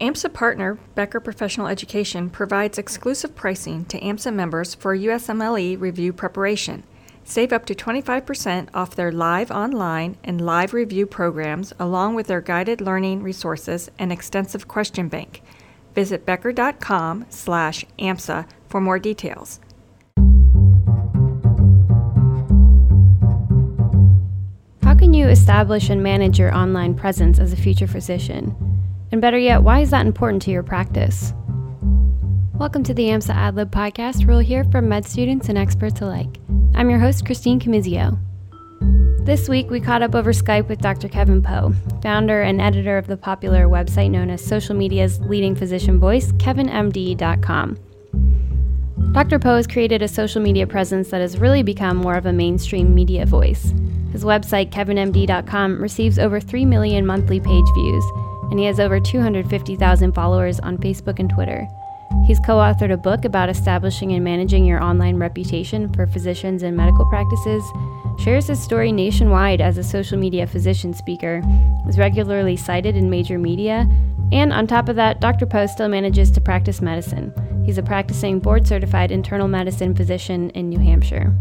AMSA partner Becker Professional Education provides exclusive pricing to AMSA members for USMLE review preparation. Save up to 25% off their live online and live review programs, along with their guided learning resources and extensive question bank. Visit becker.com slash AMSA for more details. How can you establish and manage your online presence as a future physician? And better yet, why is that important to your practice? Welcome to the AMSA AdLib podcast, where we'll hear from med students and experts alike. I'm your host, Christine Camizio. This week, we caught up over Skype with Dr. Kevin Pho, founder and editor of the popular website known as social media's leading physician voice, kevinmd.com. Dr. Pho has created a social media presence that has really become more of a mainstream media voice. His website, kevinmd.com, receives over 3 million monthly page views and he has over 250,000 followers on Facebook and Twitter. He's co authored a book about establishing and managing your online reputation for physicians and medical practices, shares his story nationwide as a social media physician speaker, is regularly cited in major media, and on top of that, Dr. Pho still manages to practice medicine. He's a practicing board certified internal medicine physician in New Hampshire.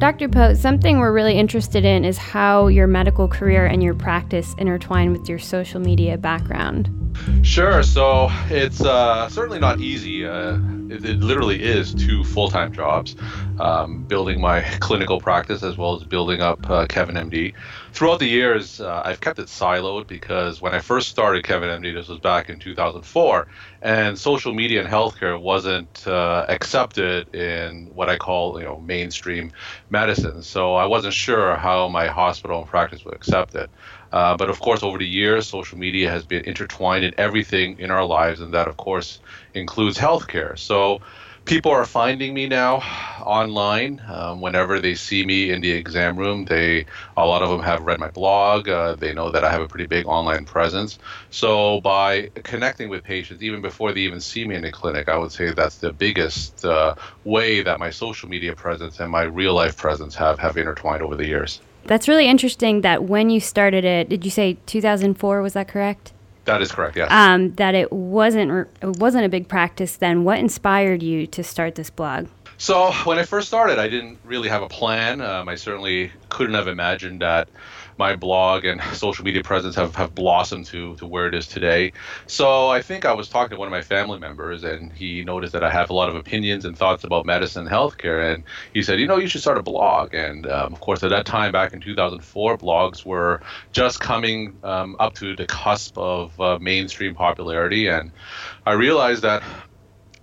Dr. Pho, something we're really interested in is how your medical career and your practice intertwine with your social media background. Sure. So it's uh, certainly not easy. Uh, it, it, literally is two full time jobs um, building my clinical practice as well as building up uh, Kevin MD. Throughout the years, uh, I've kept it siloed because when I first started Kevin MD, this was back in 2004, and social media and healthcare wasn't uh, accepted in what I call you know mainstream medicine. So I wasn't sure how my hospital and practice would accept it. Uh, but of course, over the years, social media has been intertwined in everything in our lives, and that, of course, includes healthcare. So people are finding me now online. Um, whenever they see me in the exam room they a lot of them have read my blog. Uh, they know that i have a pretty big online presence. So by connecting with patients even before they even see me in the clinic i would say that's the biggest uh, way that my social media presence and my real life presence have have intertwined over the years that's really interesting that when you started it did you say 2004 was that correct that is correct. Yes. Um, that it wasn't it wasn't a big practice then. What inspired you to start this blog? So when I first started, I didn't really have a plan. Um, I certainly couldn't have imagined that my blog and social media presence have, have blossomed to, to where it is today. So I think I was talking to one of my family members, and he noticed that I have a lot of opinions and thoughts about medicine and healthcare. And he said, You know, you should start a blog. And um, of course, at that time, back in 2004, blogs were just coming um, up to the cusp of uh, mainstream popularity. And I realized that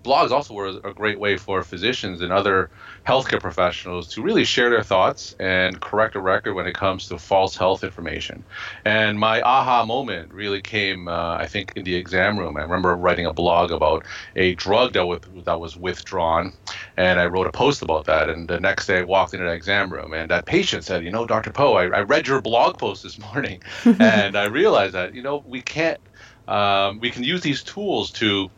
blogs also were a great way for physicians and other healthcare professionals to really share their thoughts and correct a record when it comes to false health information. And my aha moment really came, uh, I think, in the exam room. I remember writing a blog about a drug that was, that was withdrawn, and I wrote a post about that. And the next day, I walked into the exam room, and that patient said, "You know, Dr. Pho, I, I read your blog post this morning, and I realized that you know we can't." Um, we can use these tools to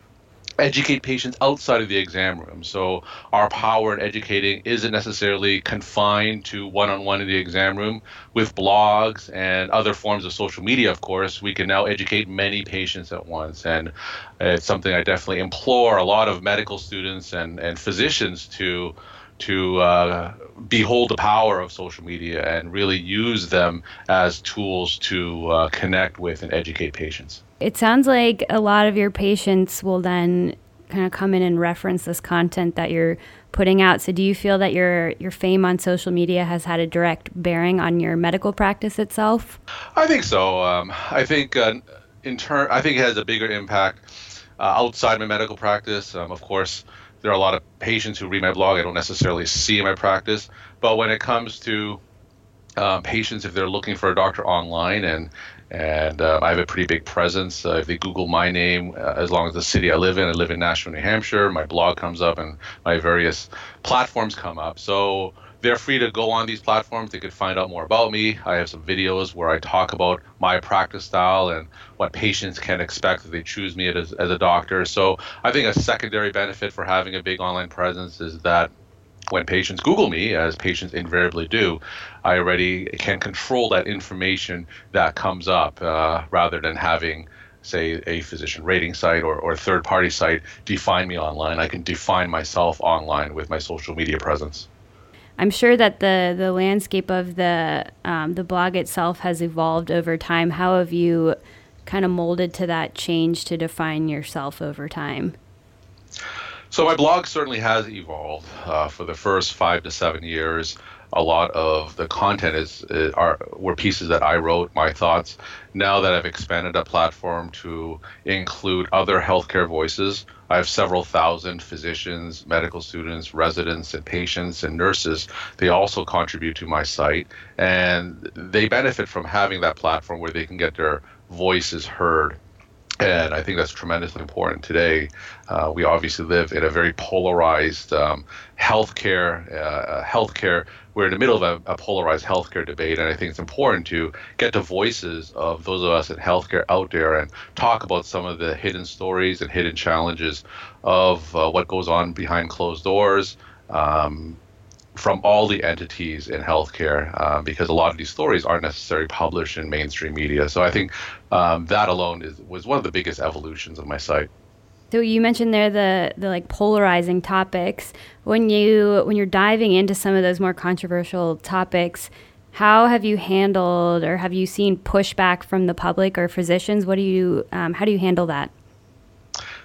educate patients outside of the exam room. So our power in educating isn't necessarily confined to one-on-one in the exam room. With blogs and other forms of social media, of course, we can now educate many patients at once. And it's something I definitely implore a lot of medical students and, and physicians to to uh, behold the power of social media and really use them as tools to uh, connect with and educate patients. It sounds like a lot of your patients will then kind of come in and reference this content that you're putting out. So do you feel that your your fame on social media has had a direct bearing on your medical practice itself? I think so. Um, I think uh, in turn, I think it has a bigger impact uh, outside my medical practice. Um, of course, there are a lot of patients who read my blog. I don't necessarily see in my practice, but when it comes to um, patients, if they're looking for a doctor online and and uh, I have a pretty big presence. Uh, if they Google my name, uh, as long as the city I live in, I live in Nashua, New Hampshire, my blog comes up and my various platforms come up. So they're free to go on these platforms. They could find out more about me. I have some videos where I talk about my practice style and what patients can expect if they choose me as, as a doctor. So I think a secondary benefit for having a big online presence is that when patients Google me, as patients invariably do, I already can control that information that comes up uh, rather than having say a physician rating site or, or third party site define me online. I can define myself online with my social media presence. I'm sure that the the landscape of the um, the blog itself has evolved over time. How have you kind of molded to that change to define yourself over time? So my blog certainly has evolved. Uh, for the first five to seven years, a lot of the content is, is, are were pieces that I wrote, my thoughts. Now that I've expanded that platform to include other healthcare voices, I have several thousand physicians, medical students, residents, and patients and nurses. They also contribute to my site, and they benefit from having that platform where they can get their voices heard and I think that's tremendously important today. Uh, we obviously live in a very polarized um, healthcare. Uh, healthcare. We're in the middle of a, a, polarized healthcare debate, and I think it's important to get the voices of those of us in healthcare out there and talk about some of the hidden stories and hidden challenges of uh, what goes on behind closed doors. Um, from all the entities in healthcare uh, because a lot of these stories aren't necessarily published in mainstream media. So I think um, that alone is was one of the biggest evolutions of my site. So you mentioned there the the like polarizing topics. When you when you're diving into some of those more controversial topics, how have you handled or have you seen pushback from the public or physicians? What do you um, how do you handle that?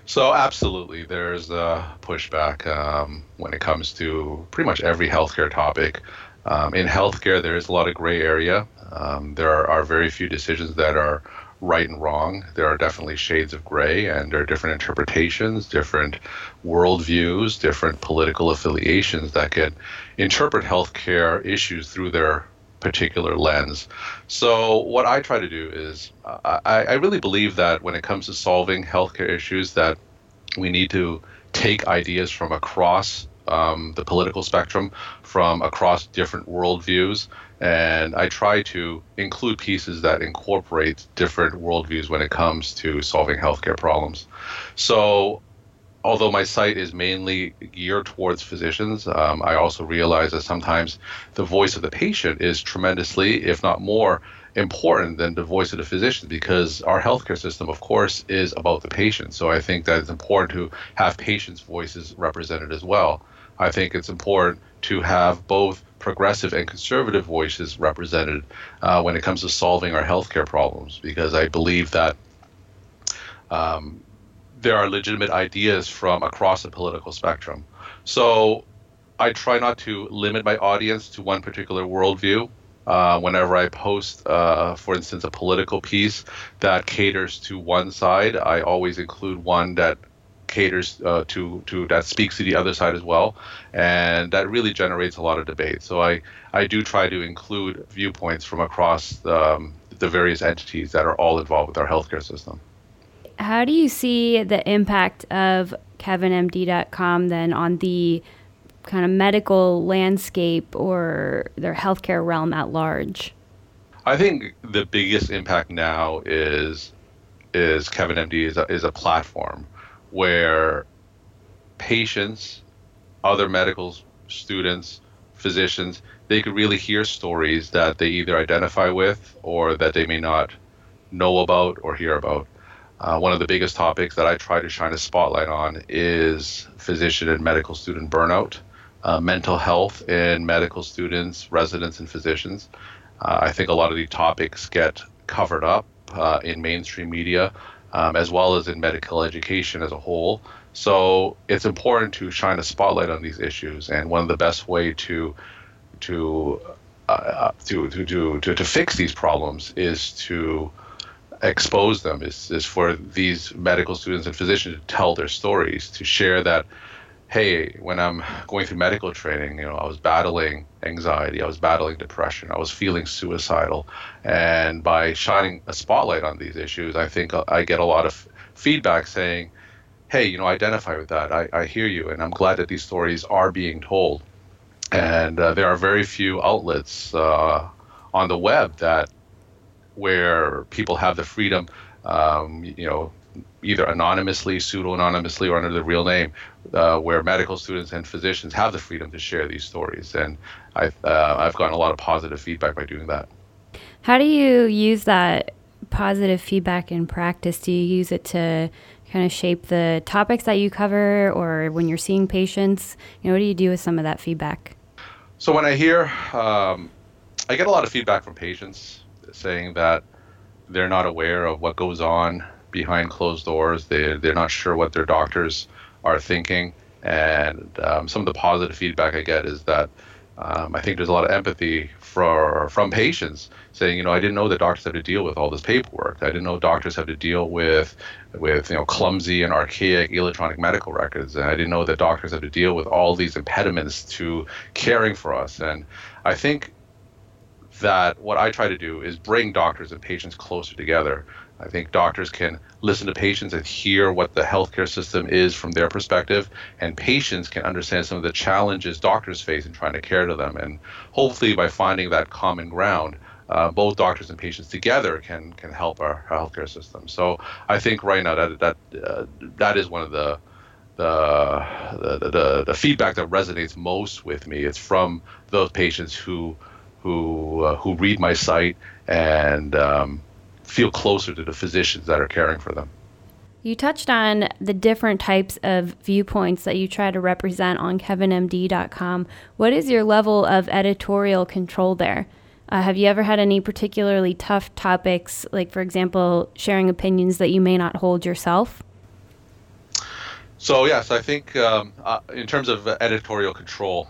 So absolutely, there's a pushback um, when it comes to pretty much every healthcare topic. Um, in healthcare, there is a lot of gray area. Um, there are, are, very few decisions that are right and wrong. There are definitely shades of gray, and there are different interpretations, different worldviews, different political affiliations that can interpret healthcare issues through their particular lens. So what I try to do is I, I really believe that when it comes to solving healthcare issues, that we need to take ideas from across um, the political spectrum, from across different worldviews, and I try to include pieces that incorporate different worldviews when it comes to solving healthcare problems. So although my site is mainly geared towards physicians, um, I also realize that sometimes the voice of the patient is tremendously, if not more, important than the voice of the physician because our healthcare system, of course, is about the patient. So I think that it's important to have patients' voices represented as well. I think it's important to have both progressive and conservative voices represented uh, when it comes to solving our healthcare problems because I believe that um, there are legitimate ideas from across the political spectrum. So I try not to limit my audience to one particular worldview. Uh, whenever I post, uh, for instance, a political piece that caters to one side, I always include one that caters uh, to to that speaks to the other side as well, and that really generates a lot of debate. So I I do try to include viewpoints from across um, the various entities that are all involved with our healthcare system how do you see the impact of kevinmd.com then on the kind of medical landscape or their healthcare realm at large? I think the biggest impact now is is KevinMD is a, is a platform where patients, other medical students, physicians, they could really hear stories that they either identify with or that they may not know about or hear about. Uh, one of the biggest topics that I try to shine a spotlight on is physician and medical student burnout, uh, mental health in medical students, residents, and physicians. Uh, I think a lot of these topics get covered up uh, in mainstream media um, as well as in medical education as a whole. So it's important to shine a spotlight on these issues, and one of the best way to to uh, uh, to, to, to, to, to fix these problems is to expose them is, is for these medical students and physicians to tell their stories, to share that, hey, when I'm going through medical training, you know, I was battling anxiety, I was battling depression, I was feeling suicidal. And by shining a spotlight on these issues, I think I get a lot of feedback saying, hey, you know, identify with that. I, I hear you. And I'm glad that these stories are being told. And uh, there are very few outlets uh, on the web that where people have the freedom, um, you know, either anonymously, pseudo-anonymously, or under the real name, uh, where medical students and physicians have the freedom to share these stories. And I've uh, I've gotten a lot of positive feedback by doing that. How do you use that positive feedback in practice? Do you use it to kind of shape the topics that you cover or when you're seeing patients? You know, what do you do with some of that feedback? So when I hear, um, I get a lot of feedback from patients saying that they're not aware of what goes on behind closed doors. They they're not sure what their doctors are thinking, and um, some of the positive feedback I get is that um, I think there's a lot of empathy for from patients saying, you know, I didn't know that doctors have to deal with all this paperwork. I didn't know doctors have to deal with with you know clumsy and archaic electronic medical records, and I didn't know that doctors have to deal with all these impediments to caring for us. And I think that what I try to do is bring doctors and patients closer together. I think doctors can listen to patients and hear what the healthcare system is from their perspective, and patients can understand some of the challenges doctors face in trying to care to them. And hopefully, by finding that common ground, uh, both doctors and patients together can can help our, our healthcare system. So I think right now that that uh, that is one of the the, the the, the feedback that resonates most with me. It's from those patients who who uh, who read my site and um, feel closer to the physicians that are caring for them. You touched on the different types of viewpoints that you try to represent on kevinmd.com. What is your level of editorial control there? Uh, have you ever had any particularly tough topics, like, for example, sharing opinions that you may not hold yourself? So, yes, I think um, uh, in terms of editorial control,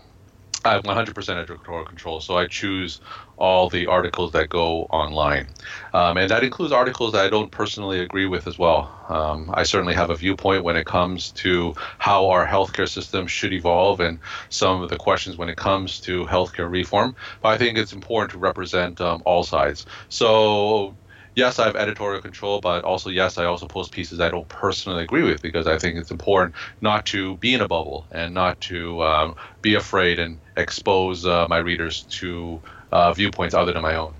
I have 100% editorial control, so I choose all the articles that go online. Um, and that includes articles that I don't personally agree with as well. Um, I certainly have a viewpoint when it comes to how our healthcare system should evolve and some of the questions when it comes to healthcare reform. But I think it's important to represent um, all sides. So yes, I have editorial control, but also yes, I also post pieces I don't personally agree with because I think it's important not to be in a bubble and not to um, be afraid and expose uh, my readers to uh, viewpoints other than my own.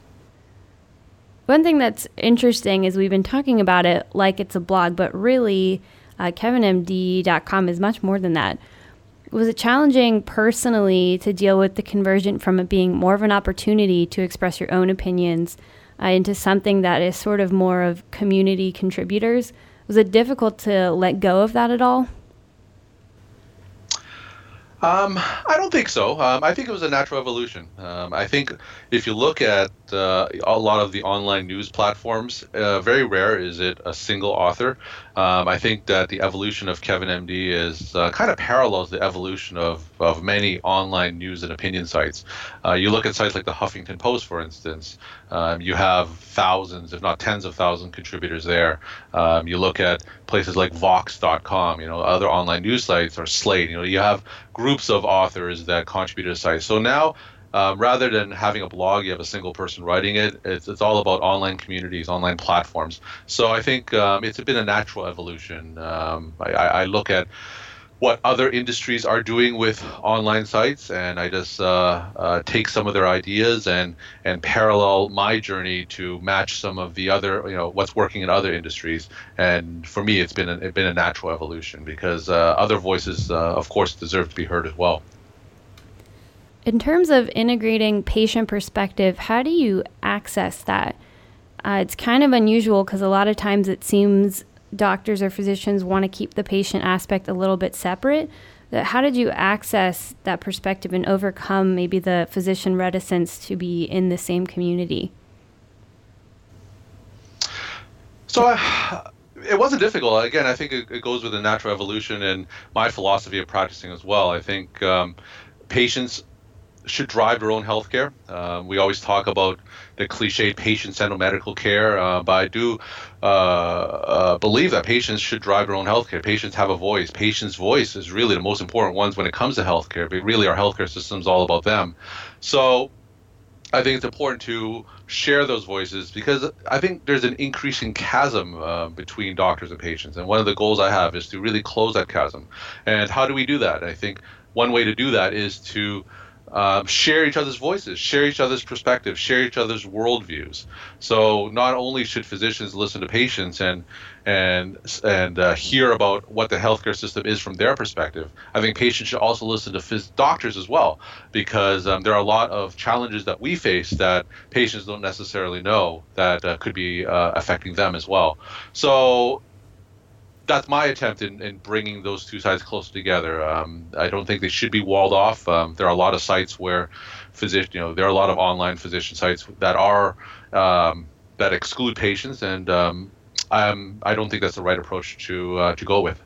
One thing that's interesting is we've been talking about it like it's a blog, but really, uh, KevinMD.com is much more than that. Was it challenging personally to deal with the conversion from it being more of an opportunity to express your own opinions uh, into something that is sort of more of community contributors. Was it difficult to let go of that at all? Um, I don't think so. Um, I think it was a natural evolution. Um, I think if you look at uh, a lot of the online news platforms, uh, very rare is it a single author. Um, I think that the evolution of Kevin MD is uh, kind of parallels the evolution of, of many online news and opinion sites. Uh, you look at sites like the Huffington Post, for instance, um, you have thousands, if not tens of thousands, contributors there. Um, you look at places like Vox.com, you know, other online news sites or Slate. You know, you have groups of authors that contribute to sites. So now um, rather than having a blog, you have a single person writing it. It's, it's all about online communities, online platforms. So I think um, it's been a natural evolution. Um, I, I, look at what other industries are doing with online sites, and I just uh, uh, take some of their ideas and and parallel my journey to match some of the other, you know, what's working in other industries. And for me, it's been a, it's been a natural evolution because uh, other voices, uh, of course, deserve to be heard as well. In terms of integrating patient perspective, how do you access that? Uh, it's kind of unusual because a lot of times it seems doctors or physicians want to keep the patient aspect a little bit separate. How did you access that perspective and overcome maybe the physician reticence to be in the same community? So uh, it wasn't difficult. Again, I think it, it, goes with the natural evolution and my philosophy of practicing as well. I think um, patients should drive their own healthcare. Uh, we always talk about the cliched patient-centered medical care, uh, but I do uh, uh, believe that patients should drive their own healthcare. Patients have a voice. Patients' voice is really the most important ones when it comes to healthcare. But really, our healthcare system is all about them. So. I think it's important to share those voices because I think there's an increasing chasm uh, between doctors and patients. And one of the goals I have is to really close that chasm. And how do we do that? I think one way to do that is to um, share each other's voices, share each other's perspectives, share each other's worldviews. So not only should physicians listen to patients and and and uh, hear about what the healthcare system is from their perspective, I think patients should also listen to phys- doctors as well, because um, there are a lot of challenges that we face that patients don't necessarily know that uh, could be uh, affecting them as well. So that's my attempt in, in bringing those two sides closer together. Um, I don't think they should be walled off. Um, there are a lot of sites where physician, you know, there are a lot of online physician sites that are um, that exclude patients, and um, I don't think that's the right approach to uh, to go with.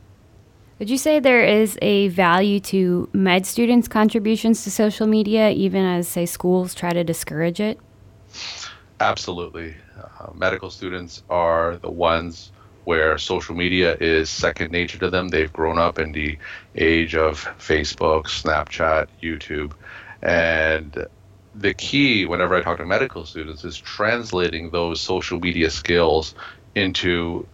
Would you say there is a value to med students' contributions to social media, even as say schools try to discourage it? Absolutely, uh, medical students are the ones where social media is second nature to them. They've grown up in the age of Facebook, Snapchat, YouTube. And the key, whenever I talk to medical students, is translating those social media skills into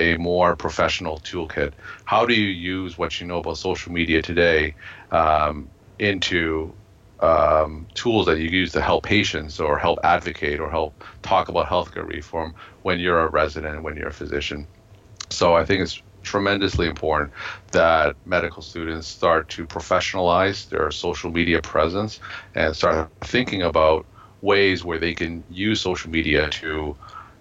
a more professional toolkit. How do you use what you know about social media today um, into um, tools that you use to help patients or help advocate or help talk about healthcare reform when you're a resident, when you're a physician. So I think it's tremendously important that medical students start to professionalize their social media presence and start thinking about ways where they can use social media to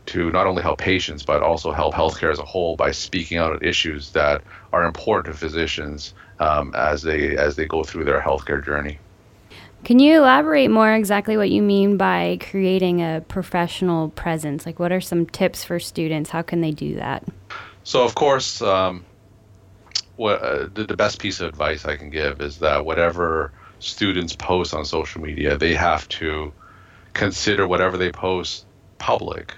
to not only help patients but also help healthcare as a whole by speaking out on issues that are important to physicians um, as they as they go through their healthcare journey. Can you elaborate more exactly what you mean by creating a professional presence? Like, what are some tips for students? How can they do that? So, of course, um, what, uh, the, the best piece of advice I can give is that whatever students post on social media, they have to consider whatever they post public.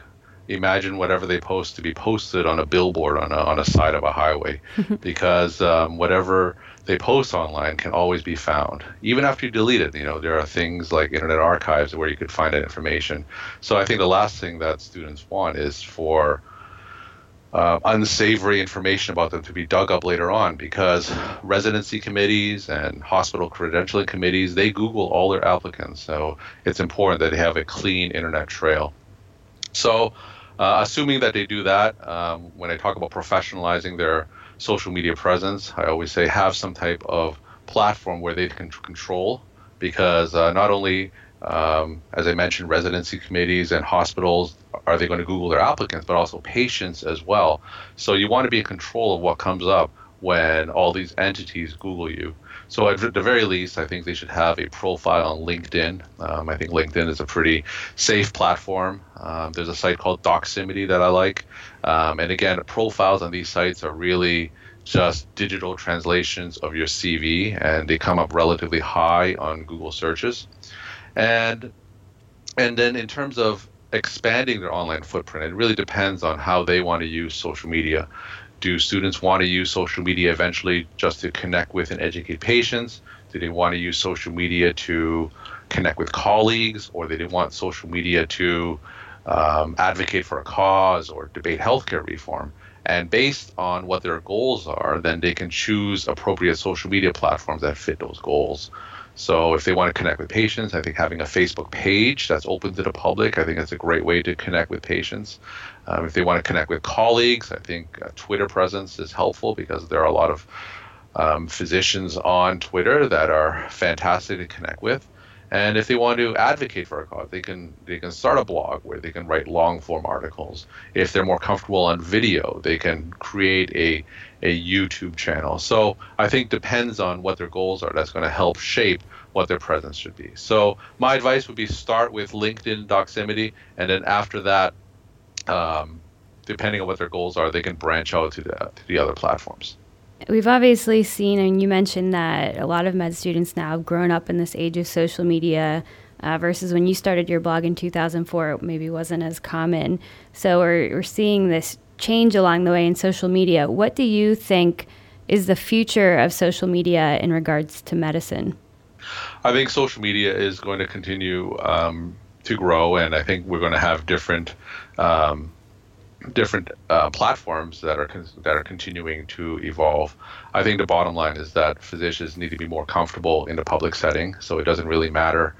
Imagine whatever they post to be posted on a billboard on a, on a side of a highway, because um, whatever they post online can always be found, even after you delete it. You know, there are things like Internet Archives where you could find that information. So I think the last thing that students want is for uh, unsavory information about them to be dug up later on because residency committees and hospital credentialing committees they google all their applicants so it's important that they have a clean internet trail so uh, assuming that they do that um, when i talk about professionalizing their social media presence. I always say have some type of platform where they can control because uh, not only um, as I mentioned, residency committees and hospitals are they going to Google their applicants, but also patients as well. So you want to be in control of what comes up when all these entities Google you. So at the very least, I think they should have a profile on LinkedIn. Um, I think LinkedIn is a pretty safe platform. Um, there's a site called Doximity that I like, um, and again, profiles on these sites are really just digital translations of your CV, and they come up relatively high on Google searches. And and then in terms of expanding their online footprint, it really depends on how they want to use social media do students want to use social media eventually just to connect with and educate patients? Do they want to use social media to connect with colleagues, or they didn't want social media to um, advocate for a cause or debate healthcare reform? And based on what their goals are, then they can choose appropriate social media platforms that fit those goals. So if they want to connect with patients, I think having a Facebook page that's open to the public, I think that's a great way to connect with patients. Um, if they want to connect with colleagues, I think Twitter presence is helpful because there are a lot of um, physicians on Twitter that are fantastic to connect with. And if they want to advocate for a cause, they can they can start a blog where they can write long form articles. If they're more comfortable on video, they can create a a YouTube channel. So I think depends on what their goals are. That's going to help shape what their presence should be. So my advice would be start with LinkedIn, Doximity, and then after that, um, depending on what their goals are, they can branch out to the to the other platforms. We've obviously seen, and you mentioned that a lot of med students now have grown up in this age of social media. Uh, versus when you started your blog in 2004, it maybe wasn't as common. So we're, we're seeing this change along the way in social media. What do you think is the future of social media in regards to medicine? I think social media is going to continue um, to grow, and I think we're going to have different um, different uh, platforms that are con- that are continuing to evolve. I think the bottom line is that physicians need to be more comfortable in the public setting. So it doesn't really matter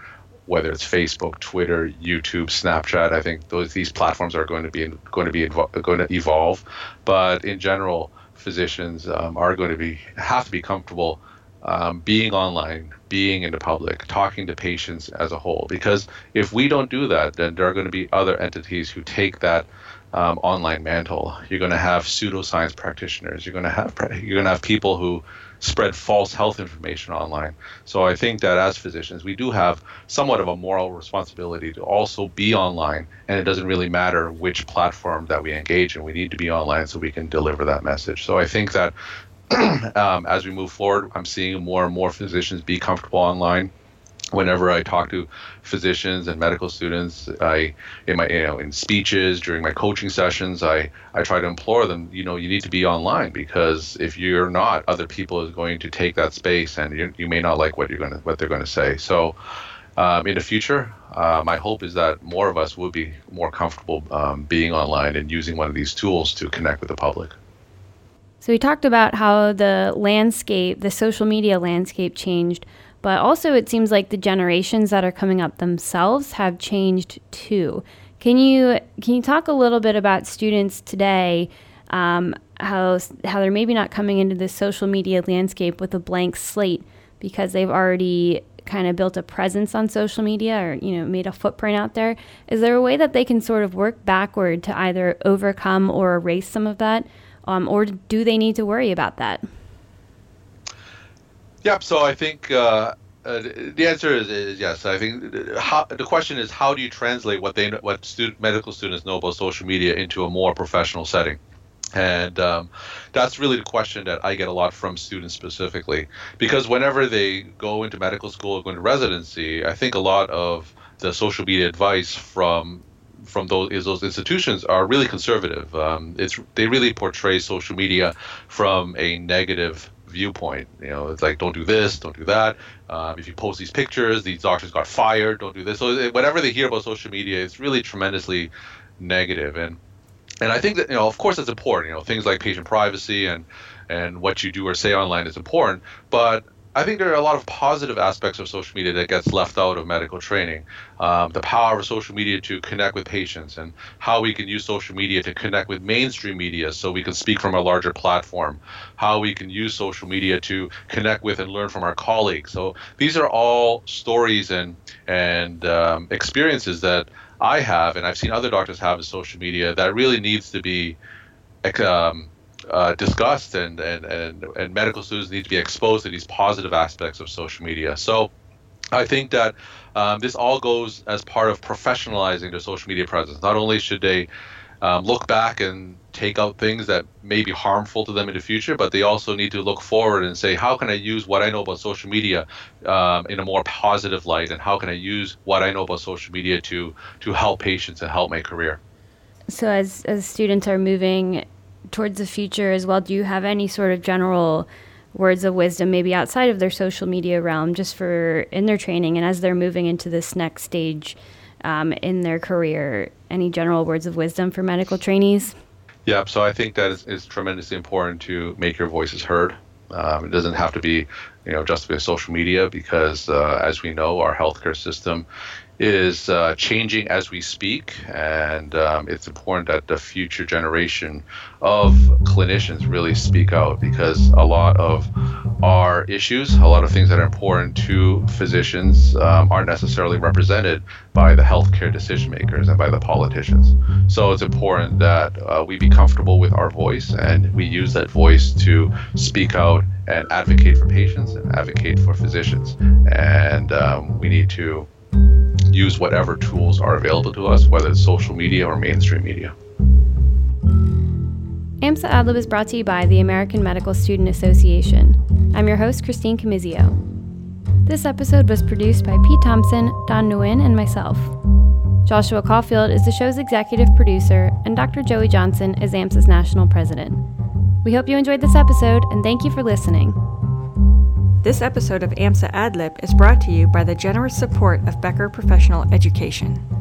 whether it's Facebook, Twitter, YouTube, Snapchat. I think those these platforms are going to be going to be going to evolve, but in general, physicians um, are going to be have to be comfortable um, being online, being in the public, talking to patients as a whole. Because if we don't do that, then there are going to be other entities who take that um, online mantle. You're going to have pseudoscience practitioners. You're going to have you're going to have people who spread false health information online. So I think that as physicians, we do have somewhat of a moral responsibility to also be online, and it doesn't really matter which platform that we engage in. We need to be online so we can deliver that message. So I think that um, as we move forward, I'm seeing more and more physicians be comfortable online whenever I talk to physicians and medical students, I in my you know in speeches during my coaching sessions, I I try to implore them, you know, you need to be online because if you're not, other people is going to take that space, and you, you may not like what you're to what they're going to say. So. Um, in the future, uh, my hope is that more of us will be more comfortable um, being online and using one of these tools to connect with the public. So, we talked about how the landscape, the social media landscape changed but also, it seems like the generations that are coming up themselves have changed too. Can you can you talk a little bit about students today? Um, how how they're maybe not coming into the social media landscape with a blank slate because they've already kind of built a presence on social media or you know made a footprint out there is there a way that they can sort of work backward to either overcome or erase some of that um, or do they need to worry about that Yep. So I think uh, uh, the answer is, is, yes. I think how, the question is how do you translate what they what student, medical students know about social media into a more professional setting. And um, that's really the question that I get a lot from students specifically, because whenever they go into medical school or go into residency, I think a lot of the social media advice from from those is those institutions are really conservative. Um, it's they really portray social media from a negative viewpoint. You know, it's like don't do this, don't do that. Um, if you post these pictures, these doctors got fired. Don't do this. So whatever they hear about social media, it's really tremendously negative. And and I think that you know, of course, it's important. You know, things like patient privacy and and what you do or say online is important. But I think there are a lot of positive aspects of social media that gets left out of medical training. Um, the power of social media to connect with patients and how we can use social media to connect with mainstream media so we can speak from a larger platform. How we can use social media to connect with and learn from our colleagues. So these are all stories and and um, experiences that I have and I've seen other doctors have in social media that really needs to be um, uh, discussed and, and, and, and medical students need to be exposed to these positive aspects of social media. So I think that um, this all goes as part of professionalizing their social media presence. Not only should they um, look back and take out things that may be harmful to them in the future, but they also need to look forward and say, how can I use what I know about social media um, in a more positive light, and how can I use what I know about social media to to help patients and help my career. So, as as students are moving towards the future as well, do you have any sort of general words of wisdom, maybe outside of their social media realm, just for in their training and as they're moving into this next stage um, in their career? Any general words of wisdom for medical trainees? Yeah, so I think that is, is tremendously important to make your voices heard. Um, it doesn't have to be, you know, just via social media because, uh, as we know, our healthcare system is uh, changing as we speak, and um, it's important that the future generation of clinicians really speak out because a lot of our issues, a lot of things that are important to physicians, um, aren't necessarily represented by the healthcare decision makers and by the politicians. So it's important that uh, we be comfortable with our voice and we use that voice to speak out and advocate for patients and advocate for physicians. And um, we need to use whatever tools are available to us, whether it's social media or mainstream media. AMSA AdLib is brought to you by the American Medical Student Association. I'm your host, Christine Camizio. This episode was produced by Pete Thompson, Don Nguyen, and myself. Joshua Caulfield is the show's executive producer, and Dr. Joey Johnson is AMSA's national president. We hope you enjoyed this episode, and thank you for listening. This episode of AMSA AdLib is brought to you by the generous support of Becker Professional Education.